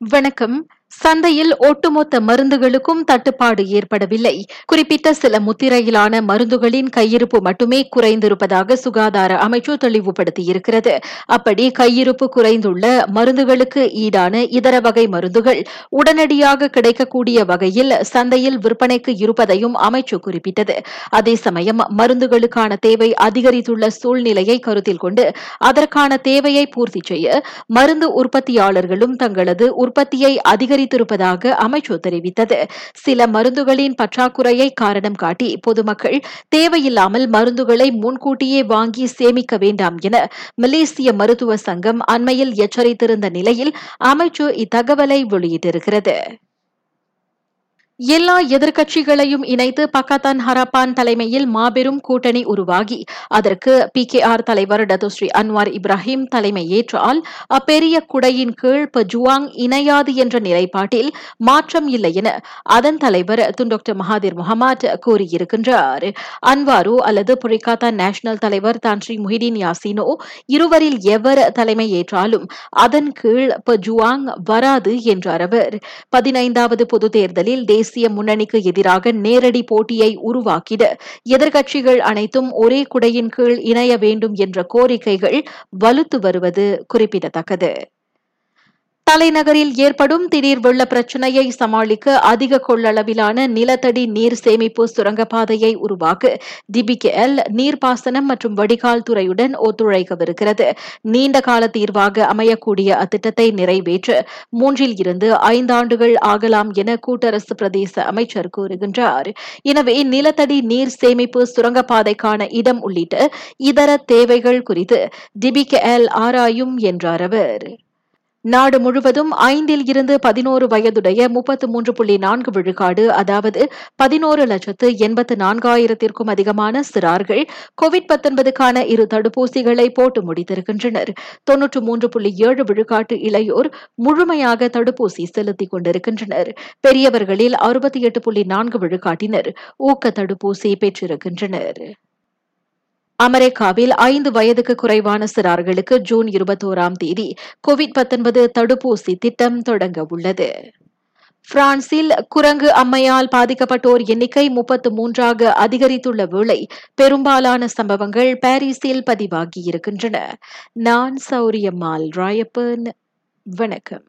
வணக்கம். சந்தையில் ஒட்டுமொத்த மருந்துகளுக்கும் தட்டுப்பாடு ஏற்படவில்லை. குறிப்பிட்ட சில முத்திரையிலான மருந்துகளின் கையிருப்பு மட்டுமே குறைந்திருப்பதாக சுகாதார அமைச்சு தெளிவுபடுத்தியிருக்கிறது. அப்படி கையிருப்பு குறைந்துள்ள மருந்துகளுக்கு ஈடான இதர வகை மருந்துகள் உடனடியாக கிடைக்கக்கூடிய வகையில் சந்தையில் விற்பனைக்கு இருப்பதையும் அமைச்சு குறிப்பிட்டது. அதே சமயம் மருந்துகளுக்கான தேவை அதிகரித்துள்ள சூழ்நிலையை கருத்தில் கொண்டு அதற்கான தேவையை பூர்த்தி செய்ய மருந்து உற்பத்தியாளர்களும் தங்களது உற்பத்தியை அதிகரித்திருப்பதாக அமைச்சு தெரிவித்தது. சில மருந்துகளின் பற்றாக்குறையை காரணம் காட்டி பொதுமக்கள் தேவையில்லாமல் மருந்துகளை முன்கூட்டியே வாங்கி சேமிக்க வேண்டாம் என மலேசிய மருத்துவ சங்கம் அண்மையில் எச்சரித்திருந்த நிலையில் அமைச்சு இத்தகவலை வெளியிட்டிருக்கிறது. எல்லா எதிர்க்கட்சிகளையும் இணைத்து பக்கத்தான் ஹரப்பான் தலைமையில் மாபெரும் கூட்டணி உருவாகி. அதற்கு பி கே ஆர் தலைவர் டதுஸ்ரீ அன்வார் இப்ராஹிம் தலைமையேற்றால் அப்பெரிய குடையின் கீழ் பஜுவாங் இணையாது என்ற நிலைப்பாட்டில் மாற்றம் இல்லை என அதன் தலைவர் துன் மகாதீர் முகமது கூறியிருக்கின்றார். அன்வாரு அல்லது புரிகாத்தான் நேஷனல் தலைவர் தான் ஸ்ரீ முஹிதீன் யாசினோ இருவரில் எவர் தலைமையேற்றாலும் அதன் கீழ் பஜுவாங் வராது என்றார் அவர். பதினைந்தாவது பொது தேர்தலில் தேசிய முன்னணிக்கு எதிராக நேரடி போட்டியை உருவாக்கிட. எதிர்க்கட்சிகள் அனைத்தும் ஒரே குடையின் கீழ் இணைய வேண்டும் என்ற கோரிக்கைகள் வலுத்து வருவது குறிப்பிடத்தக்கது. தலைநகரில் ஏற்படும் திடீர் வெள்ள பிரச்சினையை சமாளிக்க அதிக கொள்ளளவிலான நிலத்தடி நீர் சேமிப்பு சுரங்கப்பாதையை உருவாக்க. டிபிகேஎல் நீர்ப்பாசனம் மற்றும் வடிகால் துறையுடன் ஒத்துழைக்கவிருக்கிறது. நீண்ட கால தீர்வாக அமையக்கூடிய அத்திட்டத்தை நிறைவேற்ற மூன்றில் இருந்து ஐந்தாண்டுகள் ஆகலாம் என கூட்டரசு பிரதேச அமைச்சர் கூறுகின்றார். எனவே நிலத்தடி நீர் சேமிப்பு சுரங்கப்பாதைக்கான இடம் உள்ளிட்ட இதர தேவைகள் குறித்து டிபிகேஎல் ஆராயும் என்றார் அவர். நாடு முழுவதும் ஐந்தில் இருந்து பதினோரு வயதுடைய முப்பத்து மூன்று புள்ளி நான்கு விழுக்காடு அதாவது பதினோரு லட்சத்து எண்பத்து நான்காயிரத்திற்கும் அதிகமான சிறார்கள் கோவிட் பத்தொன்பதுக்கான இரு தடுப்பூசிகளை போட்டு முடித்திருக்கின்றனர். தொன்னூற்று மூன்று புள்ளி ஏழு விழுக்காட்டு இளையோர் முழுமையாக தடுப்பூசி செலுத்திக் கொண்டிருக்கின்றனர். பெரியவர்களில் அறுபத்தி எட்டு புள்ளி நான்கு விழுக்காட்டினர் ஊக்க தடுப்பூசி பெற்றிருக்கின்றனர். அமெரிக்காவில் ஐந்து வயதுக்கு குறைவான சிறார்களுக்கு ஜூன் இருபத்தோராம் தேதி கோவிட் பத்தொன்பது தடுப்பூசி திட்டம் தொடங்க உள்ளது. பிரான்சில் குரங்கு அம்மையால் பாதிக்கப்பட்டோர் எண்ணிக்கை முப்பத்து மூன்றாக அதிகரித்துள்ள வேளை பெரும்பாலான சம்பவங்கள் பாரிஸில் பதிவாகியிருக்கின்றன நான் சௌரியம்மாள் ராயப்பன் வணக்கம்.